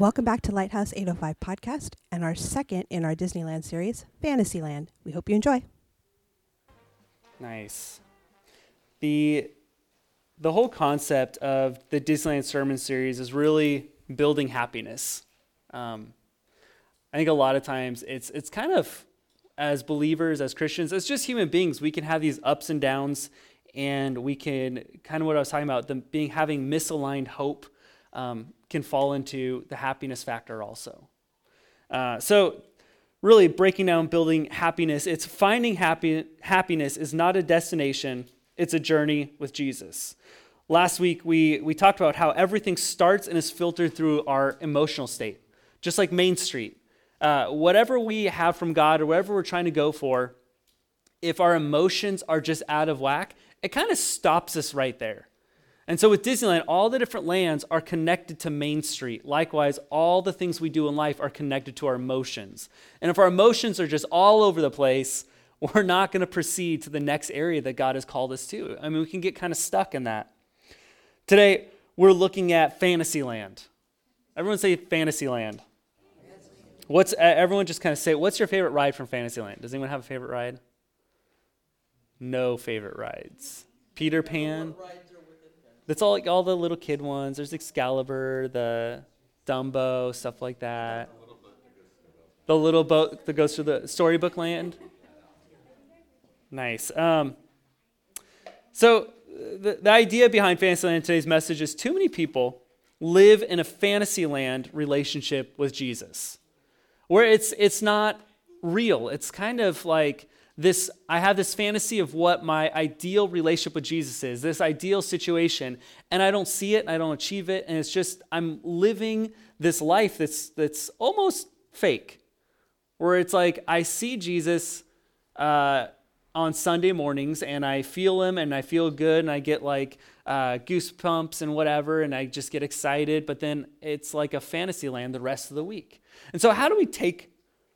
Welcome back to Lighthouse 805 podcast and our second in our Disneyland series, Fantasyland. We hope you enjoy. Nice. The the whole concept of the Disneyland sermon series is really building happiness. Um, I think a lot of times it's it's kind of as believers, as Christians, as just human beings, we can have these ups and downs, and we can kind of what I was talking about, them being having misaligned hope um, can fall into the happiness factor also. Uh, so, really breaking down building happiness, it's finding happy, happiness is not a destination, it's a journey with Jesus. Last week, we, we talked about how everything starts and is filtered through our emotional state, just like Main Street. Uh, whatever we have from God or whatever we're trying to go for, if our emotions are just out of whack, it kind of stops us right there. And so with Disneyland, all the different lands are connected to Main Street. Likewise, all the things we do in life are connected to our emotions. And if our emotions are just all over the place, we're not going to proceed to the next area that God has called us to. I mean, we can get kind of stuck in that. Today, we're looking at Fantasyland. Everyone say Fantasyland. What's everyone just kind of say what's your favorite ride from Fantasyland? Does anyone have a favorite ride? No favorite rides. Peter Pan. That's all like all the little kid ones. There's Excalibur, the Dumbo, stuff like that. The little boat that goes through the storybook land. Nice. Um, so the, the idea behind Fantasyland today's message is too many people live in a fantasyland relationship with Jesus, where it's it's not real. It's kind of like this i have this fantasy of what my ideal relationship with jesus is this ideal situation and i don't see it and i don't achieve it and it's just i'm living this life that's that's almost fake where it's like i see jesus uh, on sunday mornings and i feel him and i feel good and i get like uh, goosebumps and whatever and i just get excited but then it's like a fantasy land the rest of the week. And so how do we take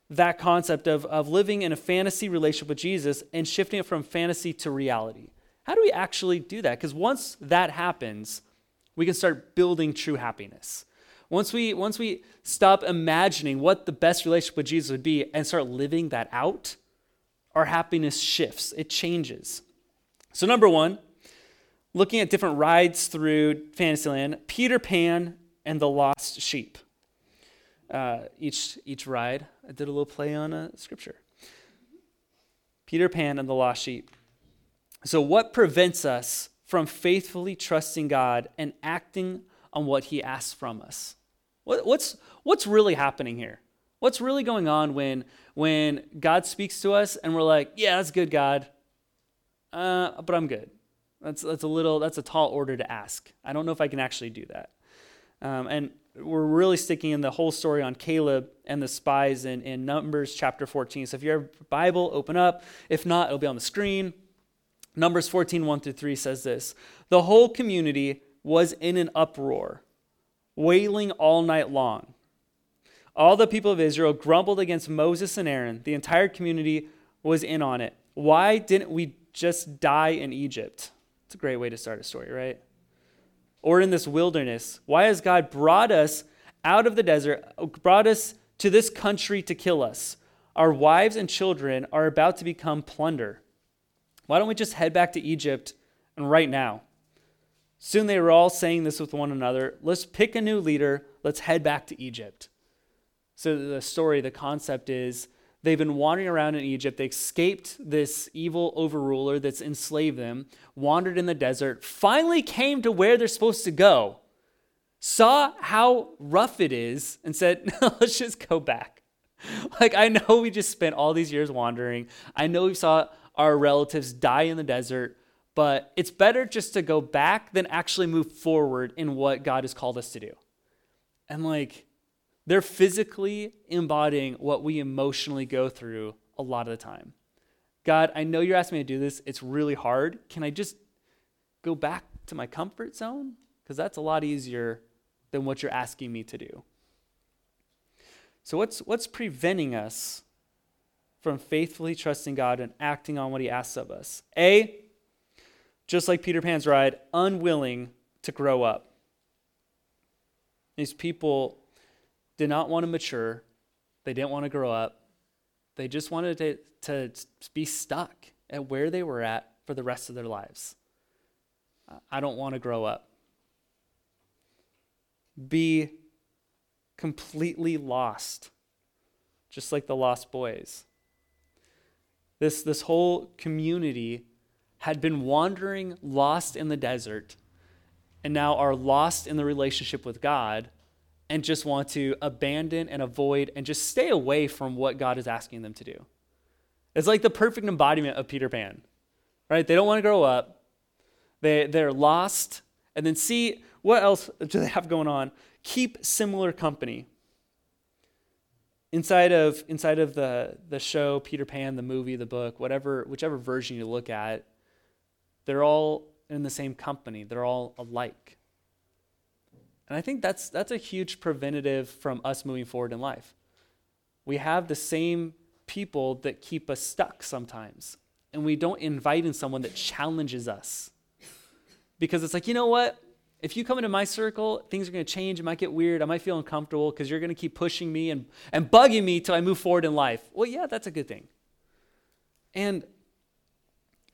that concept of, of living in a fantasy relationship with Jesus and shifting it from fantasy to reality. How do we actually do that? Because once that happens, we can start building true happiness. Once we, once we stop imagining what the best relationship with Jesus would be and start living that out, our happiness shifts, it changes. So, number one, looking at different rides through Fantasyland, Peter Pan and the Lost Sheep uh, each, each ride. I did a little play on a scripture. Peter Pan and the lost sheep. So, what prevents us from faithfully trusting God and acting on what He asks from us? What, what's, what's really happening here? What's really going on when, when God speaks to us and we're like, yeah, that's good, God, uh, but I'm good. That's, that's a little, that's a tall order to ask. I don't know if I can actually do that. Um, and we're really sticking in the whole story on Caleb and the spies in, in Numbers chapter 14. So if you have a Bible, open up. If not, it'll be on the screen. Numbers 14, 1 through 3 says this The whole community was in an uproar, wailing all night long. All the people of Israel grumbled against Moses and Aaron. The entire community was in on it. Why didn't we just die in Egypt? It's a great way to start a story, right? Or in this wilderness? Why has God brought us out of the desert, brought us to this country to kill us? Our wives and children are about to become plunder. Why don't we just head back to Egypt and right now? Soon they were all saying this with one another. Let's pick a new leader. Let's head back to Egypt. So the story, the concept is They've been wandering around in Egypt. They escaped this evil overruler that's enslaved them, wandered in the desert, finally came to where they're supposed to go, saw how rough it is, and said, no, let's just go back. Like, I know we just spent all these years wandering. I know we saw our relatives die in the desert, but it's better just to go back than actually move forward in what God has called us to do. And like, they're physically embodying what we emotionally go through a lot of the time. God, I know you're asking me to do this. It's really hard. Can I just go back to my comfort zone? Because that's a lot easier than what you're asking me to do. So, what's, what's preventing us from faithfully trusting God and acting on what He asks of us? A, just like Peter Pan's ride, unwilling to grow up. These people did not want to mature, they didn't want to grow up, they just wanted to, to be stuck at where they were at for the rest of their lives. I don't want to grow up. Be completely lost, just like the lost boys. This, this whole community had been wandering lost in the desert and now are lost in the relationship with God and just want to abandon and avoid and just stay away from what God is asking them to do. It's like the perfect embodiment of Peter Pan, right? They don't want to grow up, they, they're lost, and then see what else do they have going on. Keep similar company. Inside of, inside of the, the show, Peter Pan, the movie, the book, whatever, whichever version you look at, they're all in the same company. They're all alike. And I think that's, that's a huge preventative from us moving forward in life. We have the same people that keep us stuck sometimes, and we don't invite in someone that challenges us. Because it's like, you know what? If you come into my circle, things are going to change. It might get weird. I might feel uncomfortable because you're going to keep pushing me and, and bugging me till I move forward in life. Well, yeah, that's a good thing. And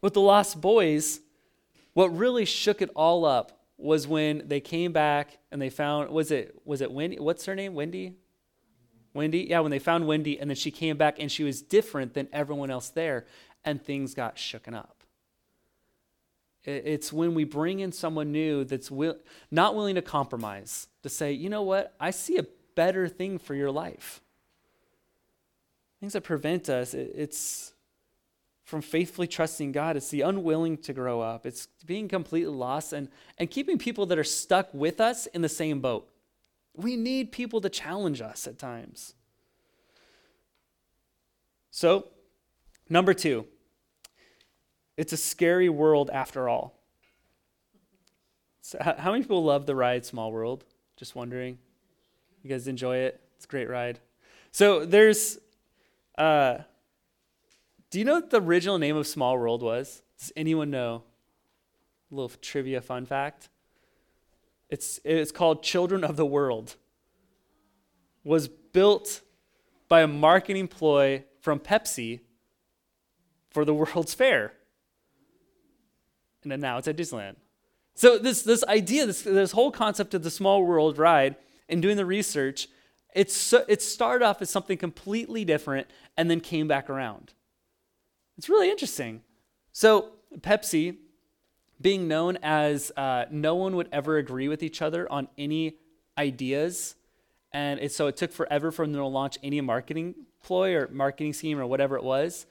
with the Lost Boys, what really shook it all up was when they came back and they found was it was it Wendy? What's her name? Wendy? Wendy? Yeah, when they found Wendy and then she came back and she was different than everyone else there and things got shooken up. It's when we bring in someone new that's will, not willing to compromise, to say, you know what, I see a better thing for your life. Things that prevent us, it's from faithfully trusting God. It's the unwilling to grow up. It's being completely lost and, and keeping people that are stuck with us in the same boat. We need people to challenge us at times. So, number two, it's a scary world after all. So how many people love the ride Small World? Just wondering. You guys enjoy it? It's a great ride. So there's uh, do you know what the original name of Small World was? Does anyone know? A little trivia fun fact. It's, it's called Children of the World. Was built by a marketing ploy from Pepsi for the World's Fair. And then now it's at Disneyland. So this, this idea, this, this whole concept of the small world ride and doing the research, it's, it started off as something completely different and then came back around. It's really interesting. So, Pepsi, being known as uh, no one would ever agree with each other on any ideas, and it, so it took forever for them to launch any marketing ploy or marketing scheme or whatever it was,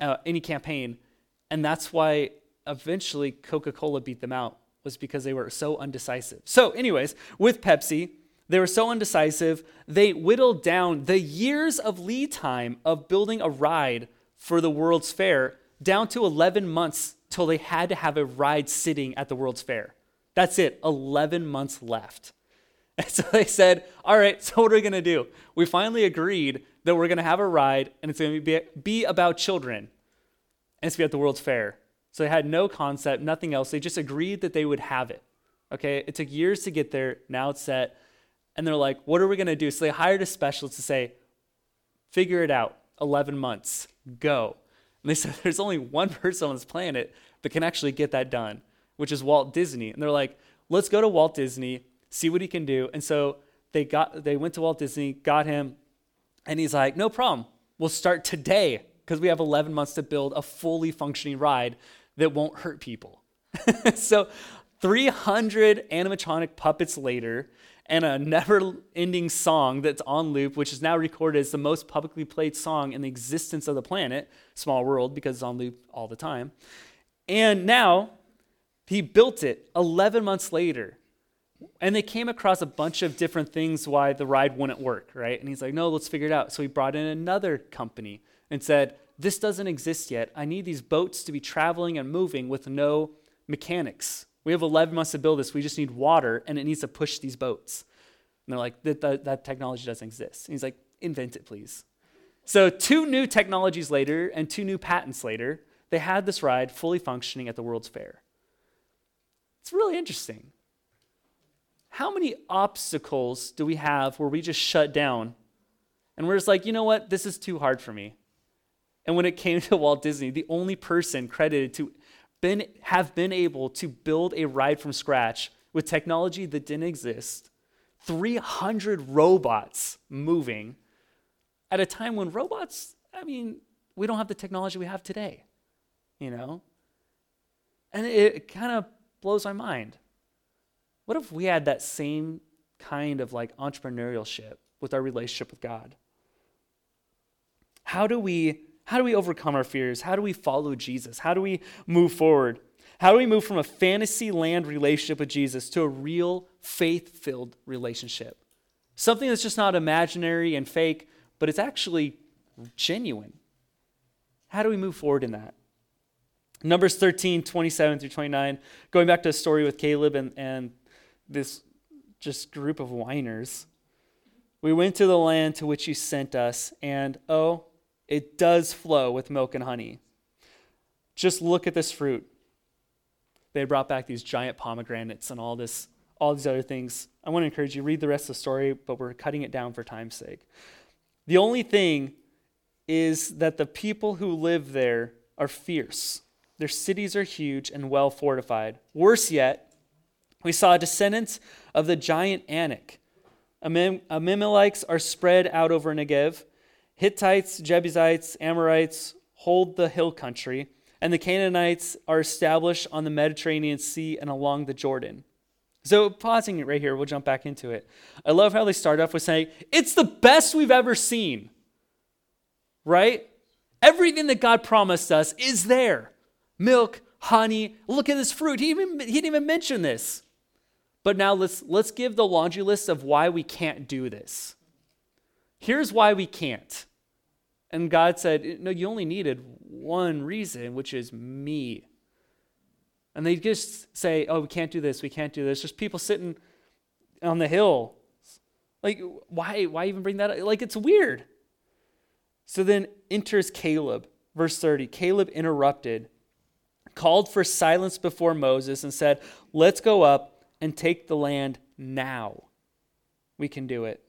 uh, any campaign. And that's why eventually Coca Cola beat them out, was because they were so undecisive. So, anyways, with Pepsi, they were so undecisive, they whittled down the years of lead time of building a ride for the World's Fair down to 11 months till they had to have a ride sitting at the World's Fair. That's it, 11 months left. And so they said, All right, so what are we going to do? We finally agreed that we're going to have a ride and it's going to be, be about children. And it's going to be at the World's Fair. So they had no concept, nothing else. They just agreed that they would have it. Okay, it took years to get there. Now it's set. And they're like, What are we going to do? So they hired a specialist to say, Figure it out. 11 months. Go. And they said there's only one person on this planet that can actually get that done, which is Walt Disney. And they're like, let's go to Walt Disney, see what he can do. And so they got they went to Walt Disney, got him, and he's like, no problem. We'll start today because we have 11 months to build a fully functioning ride that won't hurt people. so 300 animatronic puppets later, and a never ending song that's on loop, which is now recorded as the most publicly played song in the existence of the planet, Small World, because it's on loop all the time. And now he built it 11 months later. And they came across a bunch of different things why the ride wouldn't work, right? And he's like, no, let's figure it out. So he brought in another company and said, this doesn't exist yet. I need these boats to be traveling and moving with no mechanics. We have 11 months to build this. We just need water, and it needs to push these boats. And they're like, that, that, that technology doesn't exist. And he's like, invent it, please. So, two new technologies later and two new patents later, they had this ride fully functioning at the World's Fair. It's really interesting. how many obstacles do we have where we just shut down and we're just like, you know what, this is too hard for me. And when it came to Walt Disney, the only person credited to been, have been able to build a ride from scratch with technology that didn't exist, 300 robots moving at a time when robots, I mean, we don't have the technology we have today, you know? And it, kind of blows my mind. What if we had that same kind of like entrepreneurship with our relationship with God? How do we how do we overcome our fears? How do we follow Jesus? How do we move forward? How do we move from a fantasy land relationship with Jesus to a real faith filled relationship? Something that's just not imaginary and fake, but it's actually genuine. How do we move forward in that? Numbers 13, 27 through 29, going back to a story with Caleb and, and this just group of whiners. We went to the land to which you sent us, and oh, it does flow with milk and honey. Just look at this fruit. They brought back these giant pomegranates and all this, all these other things. I want to encourage you read the rest of the story, but we're cutting it down for time's sake. The only thing is that the people who live there are fierce. Their cities are huge and well fortified. Worse yet, we saw descendants of the giant Anak. Amalekites are spread out over Negev. Hittites, Jebusites, Amorites hold the hill country, and the Canaanites are established on the Mediterranean Sea and along the Jordan. So, pausing it right here, we'll jump back into it. I love how they start off with saying, It's the best we've ever seen. Right? Everything that God promised us is there milk, honey. Look at this fruit. He, even, he didn't even mention this. But now let's, let's give the laundry list of why we can't do this. Here's why we can't. And God said, No, you only needed one reason, which is me. And they just say, Oh, we can't do this, we can't do this. Just people sitting on the hill. Like, why, why even bring that up? Like, it's weird. So then enters Caleb, verse 30. Caleb interrupted, called for silence before Moses, and said, Let's go up and take the land now. We can do it.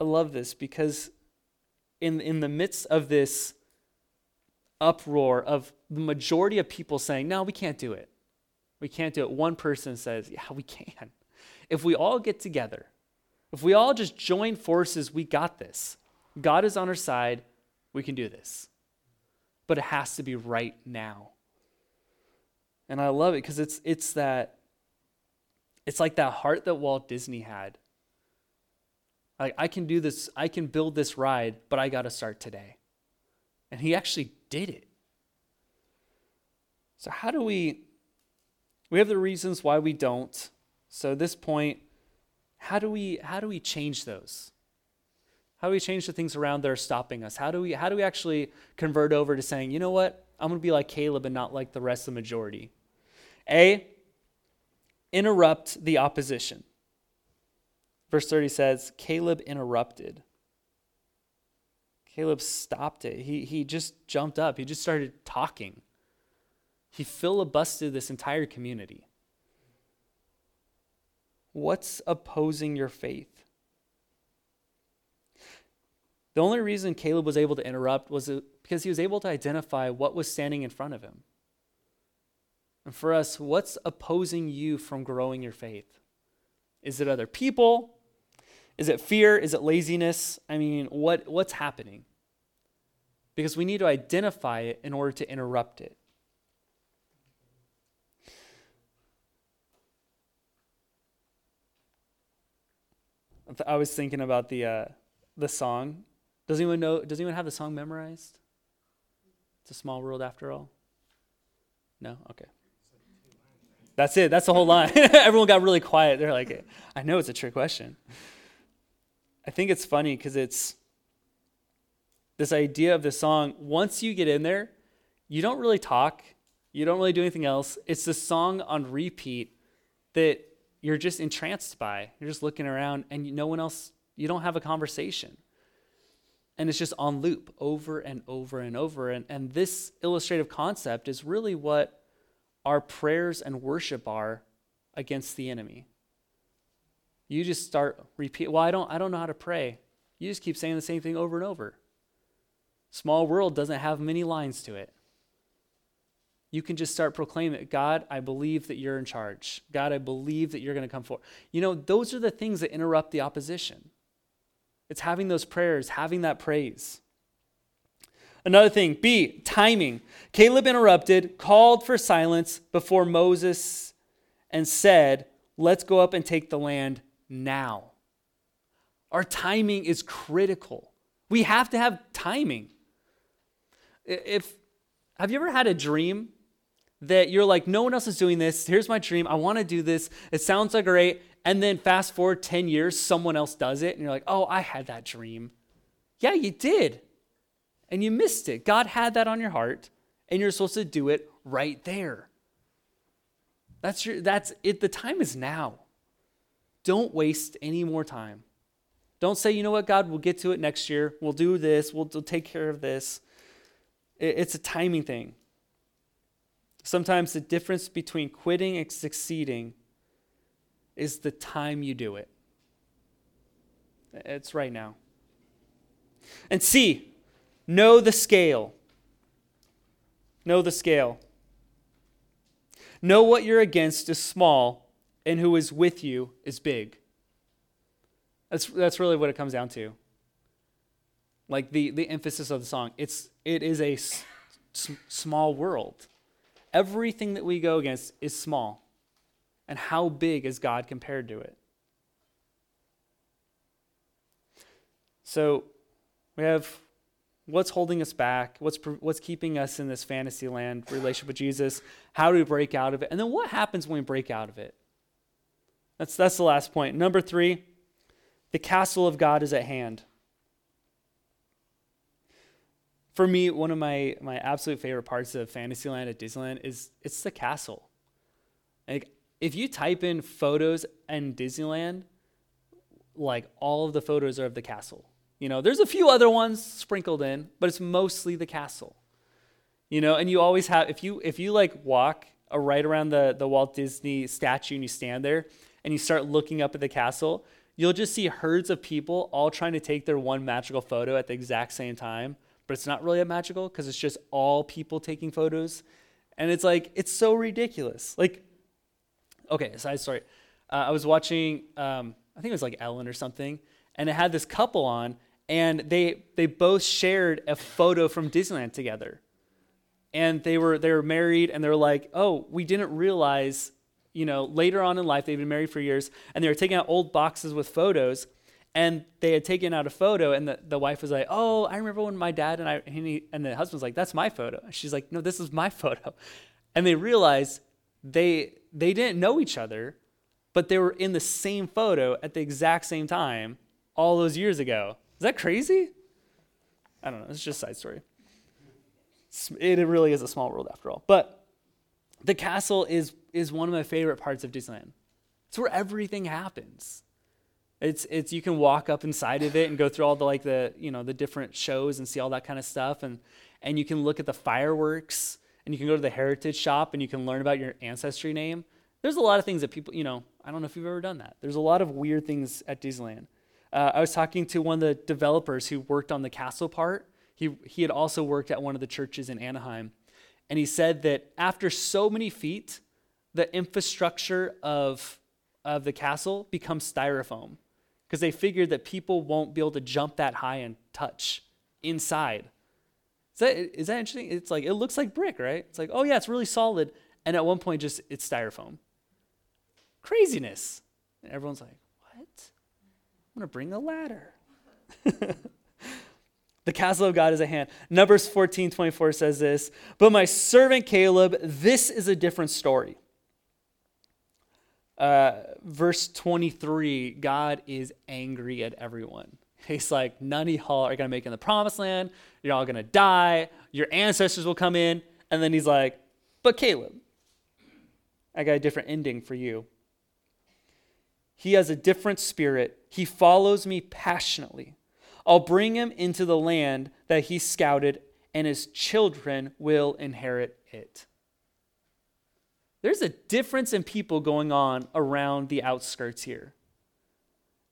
I love this because in, in the midst of this uproar of the majority of people saying, no, we can't do it. We can't do it. One person says, yeah, we can. If we all get together, if we all just join forces, we got this. God is on our side. We can do this. But it has to be right now. And I love it because it's, it's that, it's like that heart that Walt Disney had like, I can do this, I can build this ride, but I got to start today. And he actually did it. So, how do we? We have the reasons why we don't. So, at this point, how do we how do we change those? How do we change the things around that are stopping us? How do we how do we actually convert over to saying, you know what, I'm going to be like Caleb and not like the rest of the majority? A, interrupt the opposition. Verse 30 says, Caleb interrupted. Caleb stopped it. He, he just jumped up. He just started talking. He filibustered this entire community. What's opposing your faith? The only reason Caleb was able to interrupt was because he was able to identify what was standing in front of him. And for us, what's opposing you from growing your faith? Is it other people? Is it fear? Is it laziness? I mean, what, what's happening? Because we need to identify it in order to interrupt it. I was thinking about the uh, the song. Does anyone know? Does anyone have the song memorized? It's a small world after all. No, okay. That's it. That's the whole line. Everyone got really quiet. They're like, "I know it's a trick question." I think it's funny because it's this idea of the song. Once you get in there, you don't really talk, you don't really do anything else. It's the song on repeat that you're just entranced by. You're just looking around and no one else, you don't have a conversation. And it's just on loop over and over and over. And, and this illustrative concept is really what our prayers and worship are against the enemy. You just start repeat. Well, I don't I don't know how to pray. You just keep saying the same thing over and over. Small world doesn't have many lines to it. You can just start proclaiming, God, I believe that you're in charge. God, I believe that you're going to come forward. You know, those are the things that interrupt the opposition. It's having those prayers, having that praise. Another thing, B, timing. Caleb interrupted, called for silence before Moses, and said, Let's go up and take the land now. Our timing is critical. We have to have timing. If have you ever had a dream that you're like, no one else is doing this. Here's my dream. I want to do this. It sounds like great. And then fast forward 10 years, someone else does it, and you're like, oh, I had that dream. Yeah, you did. And you missed it. God had that on your heart, and you're supposed to do it right there. That's your that's it. The time is now. Don't waste any more time. Don't say, you know what, God, we'll get to it next year. We'll do this. We'll, we'll take care of this. It, it's a timing thing. Sometimes the difference between quitting and succeeding is the time you do it. It's right now. And C, know the scale. Know the scale. Know what you're against is small, and who is with you is big. That's, that's really what it comes down to. Like the, the emphasis of the song. It's, it is a s- small world. Everything that we go against is small. And how big is God compared to it? So we have what's holding us back, what's, what's keeping us in this fantasy land relationship with Jesus, how do we break out of it, and then what happens when we break out of it? That's, that's the last point. Number three, the castle of God is at hand. For me, one of my, my absolute favorite parts of Fantasyland at Disneyland is it's the castle. Like, if you type in photos and Disneyland, like all of the photos are of the castle. You know, there's a few other ones sprinkled in, but it's mostly the castle. You know, and you always have if you if you like walk uh, right around the the Walt Disney statue and you stand there and you start looking up at the castle, you'll just see herds of people all trying to take their one magical photo at the exact same time but it's not really a magical because it's just all people taking photos. And it's like, it's so ridiculous. Like, okay, side story. Uh, I was watching, um, I think it was like Ellen or something, and it had this couple on, and they they both shared a photo from Disneyland together. And they were they were married, and they're like, oh, we didn't realize, you know, later on in life they've been married for years, and they were taking out old boxes with photos, and they had taken out a photo and the, the wife was like oh i remember when my dad and i and, he, and the husband's like that's my photo. And she's like no this is my photo. And they realized they they didn't know each other but they were in the same photo at the exact same time all those years ago. Is that crazy? I don't know. It's just a side story. It really is a small world after all. But the castle is is one of my favorite parts of disneyland it's where everything happens it's it's you can walk up inside of it and go through all the like the you know the different shows and see all that kind of stuff and and you can look at the fireworks and you can go to the heritage shop and you can learn about your ancestry name. There's a lot of things that people you know I don't know if you've ever done that. There's a lot of weird things at Disneyland. Uh, I was talking to one of the developers who worked on the castle part. He he had also worked at one of the churches in Anaheim, and he said that after so many feet, the infrastructure of of the castle becomes styrofoam because they figured that people won't be able to jump that high and touch inside. Is that, is that interesting? It's like, it looks like brick, right? It's like, oh yeah, it's really solid. And at one point, just it's styrofoam. Craziness. And everyone's like, what? I'm going to bring a ladder. the castle of God is at hand. Numbers 14 24 says this, but my servant Caleb, this is a different story. Uh, verse 23, God is angry at everyone. He's like, none of y'all are going to make in the promised land. You're all going to die. Your ancestors will come in. And then he's like, but Caleb, I got a different ending for you. He has a different spirit. He follows me passionately. I'll bring him into the land that he scouted, and his children will inherit it. There's a difference in people going on around the outskirts here.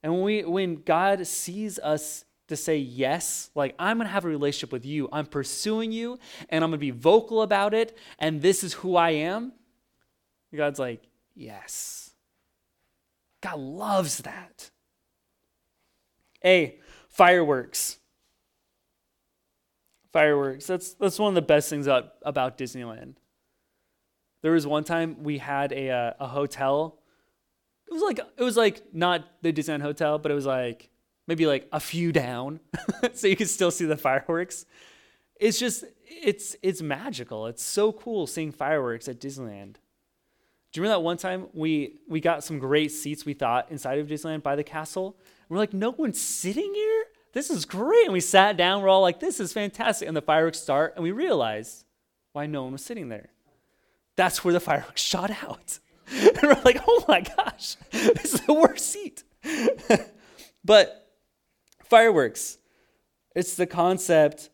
And when we when God sees us to say yes, like I'm going to have a relationship with you, I'm pursuing you and I'm going to be vocal about it and this is who I am. God's like, "Yes." God loves that. A, fireworks. Fireworks. That's that's one of the best things about, about Disneyland. There was one time we had a uh, a hotel. It was like it was like not the Disneyland hotel, but it was like maybe like a few down, so you could still see the fireworks. It's just it's it's magical. It's so cool seeing fireworks at Disneyland. Do you remember that one time we we got some great seats we thought inside of Disneyland by the castle? we're like, no one's sitting here. This is great. And we sat down. We're all like, this is fantastic. And the fireworks start, and we realized why no one was sitting there. That's where the fireworks shot out. and we're like, oh my gosh, this is the worst seat. but fireworks, it's the concept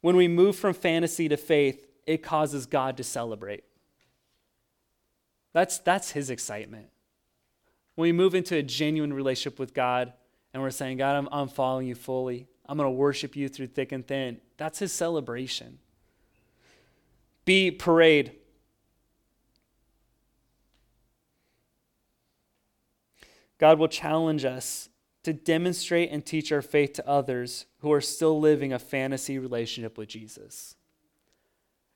when we move from fantasy to faith, it causes God to celebrate. That's, that's his excitement. When we move into a genuine relationship with God and we're saying, God, I'm, I'm following you fully, I'm going to worship you through thick and thin, that's his celebration. B, parade. God will challenge us to demonstrate and teach our faith to others who are still living a fantasy relationship with Jesus.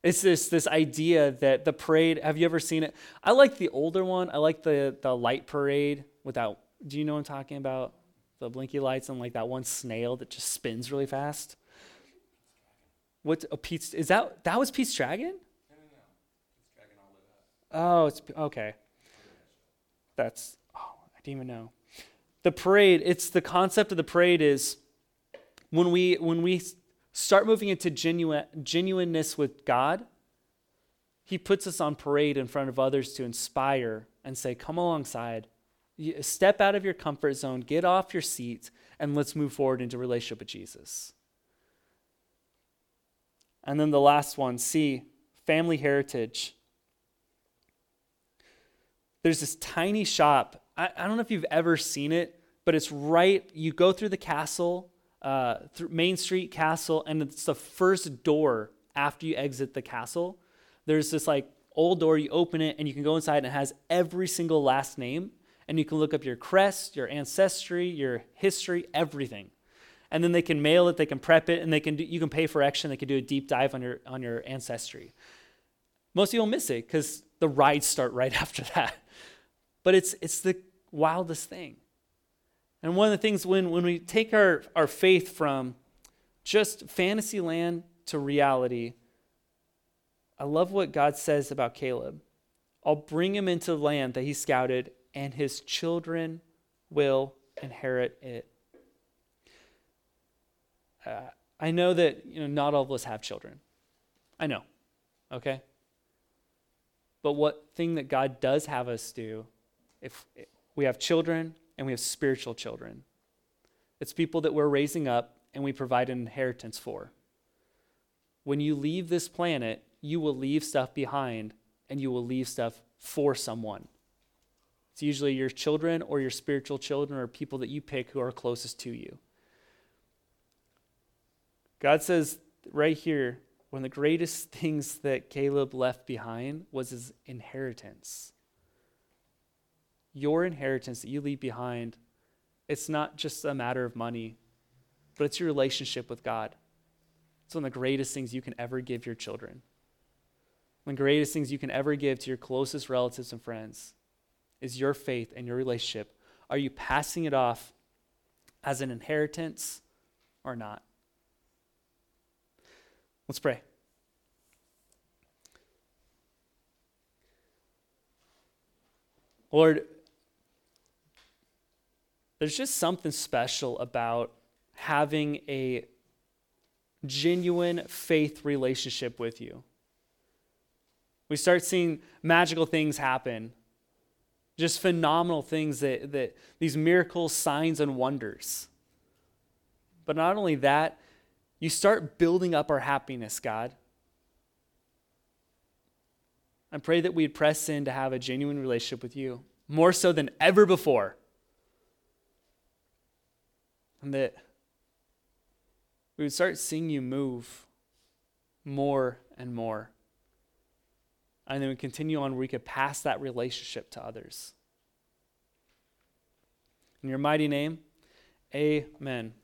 It's this, this idea that the parade, have you ever seen it? I like the older one. I like the, the light parade without, do you know what I'm talking about? The blinky lights and like that one snail that just spins really fast. What a Pete's is that? That was Pete's Dragon. No, no, no. Pete's Dragon all Oh, it's okay. That's didn't even know. The parade. It's the concept of the parade is when we when we start moving into genuine, genuineness with God, He puts us on parade in front of others to inspire and say, Come alongside. Step out of your comfort zone, get off your seat, and let's move forward into relationship with Jesus. And then the last one, C, family heritage. There's this tiny shop. I, I don't know if you've ever seen it, but it's right, you go through the castle uh, through Main Street Castle, and it's the first door after you exit the castle. There's this like old door, you open it, and you can go inside, and it has every single last name. And you can look up your crest, your ancestry, your history, everything. And then they can mail it, they can prep it, and they can do, you can pay for action. they can do a deep dive on your, on your ancestry. Most people miss it because the rides start right after that. But it's, it's the wildest thing. And one of the things when, when we take our, our faith from just fantasy land to reality, I love what God says about Caleb. I'll bring him into the land that he scouted, and his children will inherit it. Uh, I know that you know not all of us have children. I know, okay. But what thing that God does have us do, if we have children and we have spiritual children. It's people that we're raising up and we provide an inheritance for. When you leave this planet, you will leave stuff behind and you will leave stuff for someone. It's usually your children or your spiritual children or people that you pick who are closest to you. God says right here, one of the greatest things that Caleb left behind was his inheritance your inheritance that you leave behind, it's not just a matter of money, but it's your relationship with God. It's one of the greatest things you can ever give your children. One of the greatest things you can ever give to your closest relatives and friends is your faith and your relationship. Are you passing it off as an inheritance or not? Let's pray. Lord, there's just something special about having a genuine faith relationship with you. We start seeing magical things happen, just phenomenal things that, that these miracles, signs, and wonders. But not only that, you start building up our happiness, God. I pray that we'd press in to have a genuine relationship with you, more so than ever before. And that we would start seeing you move more and more. And then we continue on where we could pass that relationship to others. In your mighty name, amen.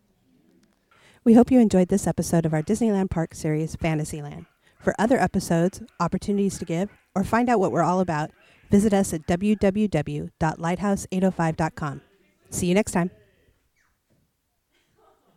We hope you enjoyed this episode of our Disneyland Park series, Fantasyland. For other episodes, opportunities to give, or find out what we're all about, visit us at www.lighthouse805.com. See you next time.